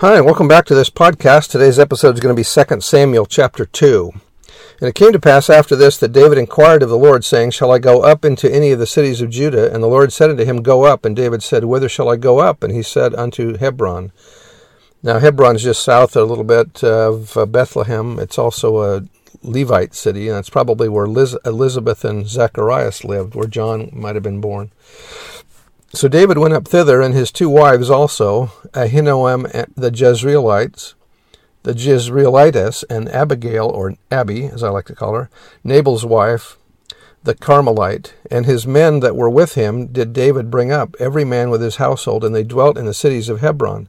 Hi, welcome back to this podcast. Today's episode is going to be 2 Samuel chapter 2. And it came to pass after this that David inquired of the Lord, saying, Shall I go up into any of the cities of Judah? And the Lord said unto him, Go up. And David said, Whither shall I go up? And he said, Unto Hebron. Now, Hebron is just south a little bit of uh, Bethlehem. It's also a Levite city, and it's probably where Liz- Elizabeth and Zacharias lived, where John might have been born. So David went up thither, and his two wives also, Ahinoam the Jezreelites, the Jezreelitess, and Abigail, or Abby, as I like to call her, Nabal's wife, the Carmelite, and his men that were with him did David bring up, every man with his household, and they dwelt in the cities of Hebron.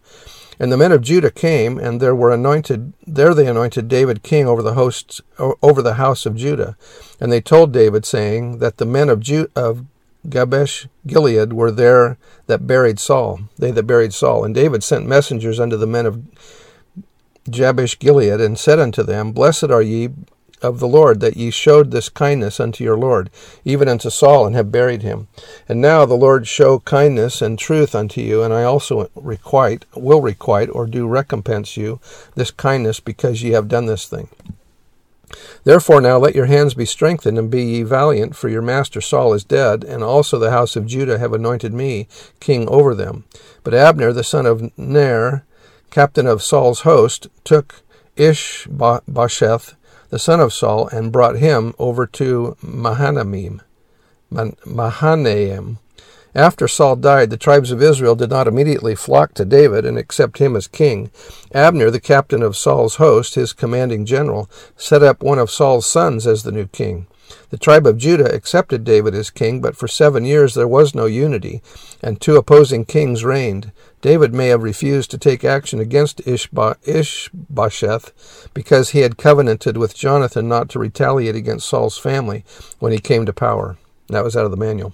And the men of Judah came, and there were anointed. There they anointed David king over the hosts, over the house of Judah. And they told David, saying that the men of, Ju- of Jabesh Gilead were there that buried Saul, they that buried Saul. And David sent messengers unto the men of Jabesh Gilead, and said unto them, Blessed are ye of the Lord, that ye showed this kindness unto your Lord, even unto Saul, and have buried him. And now the Lord show kindness and truth unto you, and I also requite, will requite, or do recompense you this kindness, because ye have done this thing. Therefore now let your hands be strengthened, and be ye valiant, for your master Saul is dead, and also the house of Judah have anointed me king over them. But Abner the son of Ner, captain of Saul's host, took Ishbosheth the son of Saul, and brought him over to Mahanaim. Mahanaim. After Saul died, the tribes of Israel did not immediately flock to David and accept him as king. Abner, the captain of Saul's host, his commanding general, set up one of Saul's sons as the new king. The tribe of Judah accepted David as king, but for seven years there was no unity, and two opposing kings reigned. David may have refused to take action against Ishbosheth because he had covenanted with Jonathan not to retaliate against Saul's family when he came to power. That was out of the manual.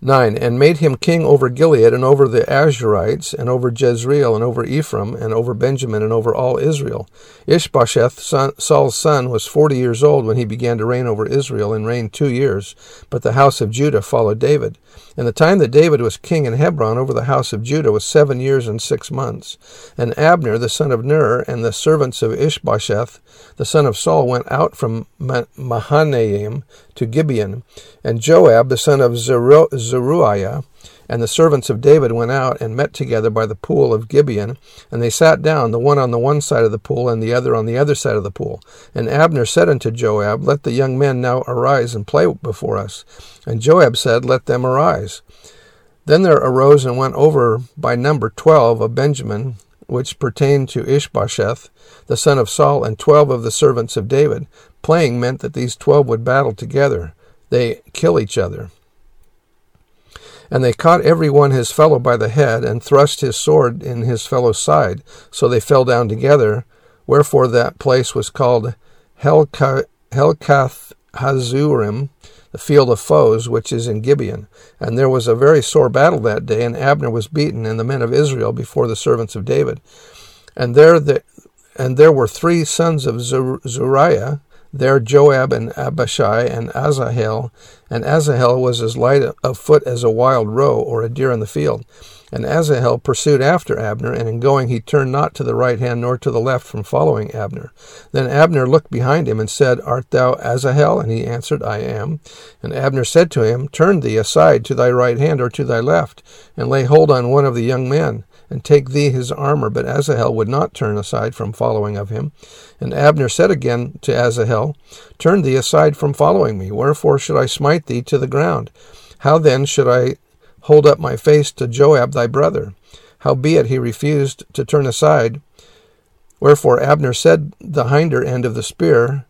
9. And made him king over Gilead, and over the Ashurites, and over Jezreel, and over Ephraim, and over Benjamin, and over all Israel. Ishbosheth, son, Saul's son, was forty years old when he began to reign over Israel, and reigned two years. But the house of Judah followed David. And the time that David was king in Hebron over the house of Judah was seven years and six months. And Abner, the son of Ner, and the servants of Ishbosheth, the son of Saul, went out from Mahanaim to Gibeon. And Joab, the son of Zeruiah, and the servants of David went out and met together by the pool of Gibeon, and they sat down, the one on the one side of the pool, and the other on the other side of the pool. And Abner said unto Joab, Let the young men now arise and play before us. And Joab said, Let them arise. Then there arose and went over by number twelve of Benjamin, which pertained to Ishbosheth, the son of Saul, and twelve of the servants of David. Playing meant that these twelve would battle together. They kill each other. And they caught every one his fellow by the head, and thrust his sword in his fellow's side, so they fell down together. Wherefore that place was called Helkath Hazzurim, the field of foes, which is in Gibeon. And there was a very sore battle that day, and Abner was beaten, and the men of Israel before the servants of David. And there the, and there were three sons of Zeruiah, there Joab and Abishai and Asahel, and Asahel was as light of foot as a wild roe or a deer in the field. And Asahel pursued after Abner, and in going he turned not to the right hand nor to the left from following Abner. Then Abner looked behind him and said, Art thou Asahel? And he answered, I am. And Abner said to him, Turn thee aside to thy right hand or to thy left, and lay hold on one of the young men and take thee his armor. But Asahel would not turn aside from following of him. And Abner said again to Asahel, Turn thee aside from following me. Wherefore should I smite thee to the ground? How then should I hold up my face to Joab thy brother? Howbeit he refused to turn aside. Wherefore Abner said the hinder end of the spear,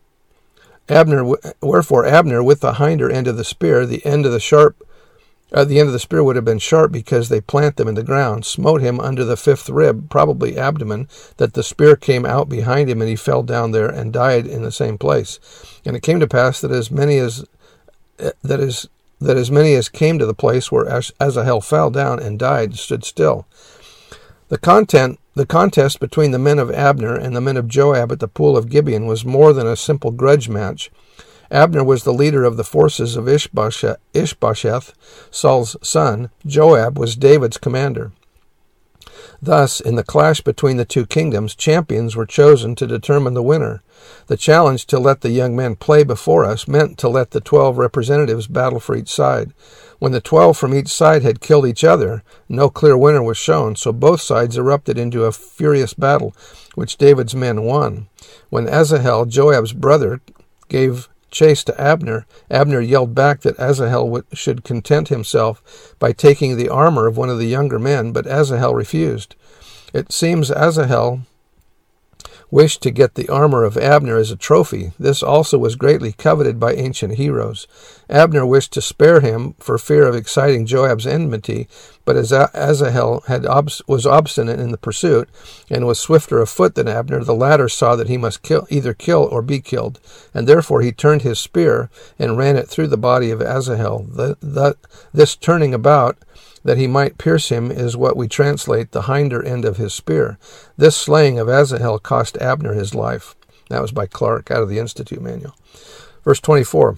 Abner, wherefore Abner with the hinder end of the spear, the end of the sharp uh, the end of the spear would have been sharp because they plant them in the ground, smote him under the fifth rib, probably abdomen, that the spear came out behind him, and he fell down there and died in the same place. And it came to pass that as many as uh, that is that as many as came to the place where Asahel fell down and died stood still. The content the contest between the men of Abner and the men of Joab at the pool of Gibeon was more than a simple grudge match. Abner was the leader of the forces of Ishbosheth, Saul's son. Joab was David's commander. Thus, in the clash between the two kingdoms, champions were chosen to determine the winner. The challenge to let the young men play before us meant to let the twelve representatives battle for each side. When the twelve from each side had killed each other, no clear winner was shown, so both sides erupted into a furious battle, which David's men won. When Asahel, Joab's brother, gave chase to Abner, Abner yelled back that Asahel should content himself by taking the armor of one of the younger men, but Asahel refused. It seems Asahel wished to get the armor of Abner as a trophy. This also was greatly coveted by ancient heroes. Abner wished to spare him for fear of exciting Joab's enmity, but as Asahel had obs- was obstinate in the pursuit and was swifter of foot than Abner, the latter saw that he must kill, either kill or be killed, and therefore he turned his spear and ran it through the body of Asahel. The, the, this turning about that he might pierce him is what we translate the hinder end of his spear. This slaying of Asahel cost Abner his life. That was by Clarke out of the Institute Manual. Verse 24.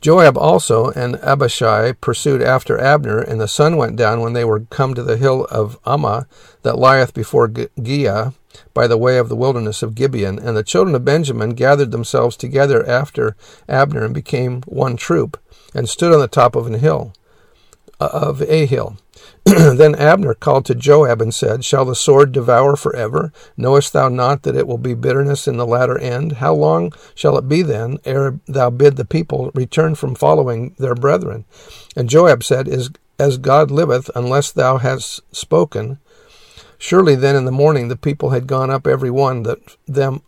Joab also and Abishai pursued after Abner, and the sun went down when they were come to the hill of Ammah that lieth before Giah by the way of the wilderness of Gibeon. And the children of Benjamin gathered themselves together after Abner and became one troop, and stood on the top of an hill of Ahil. then Abner called to Joab and said, Shall the sword devour forever? Knowest thou not that it will be bitterness in the latter end? How long shall it be then, ere thou bid the people return from following their brethren? And Joab said, Is as God liveth, unless thou hast spoken. Surely then in the morning the people had gone up every one that them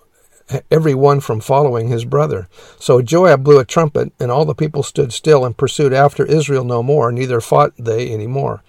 every one from following his brother. So Joab blew a trumpet, and all the people stood still and pursued after Israel no more, neither fought they any more.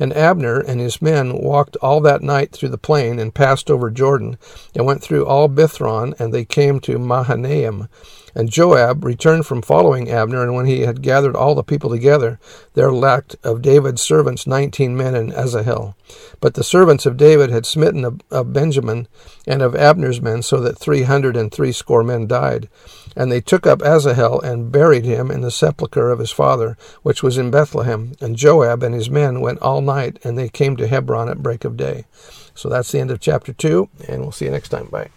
And Abner and his men walked all that night through the plain, and passed over Jordan, and went through all Bithron, and they came to Mahanaim. And Joab returned from following Abner, and when he had gathered all the people together, there lacked of David's servants nineteen men in Asahel. But the servants of David had smitten of, of Benjamin and of Abner's men, so that three hundred and threescore men died. And they took up Asahel and buried him in the sepulchre of his father, which was in Bethlehem. And Joab and his men went all night, and they came to Hebron at break of day. So that's the end of chapter 2, and we'll see you next time. Bye.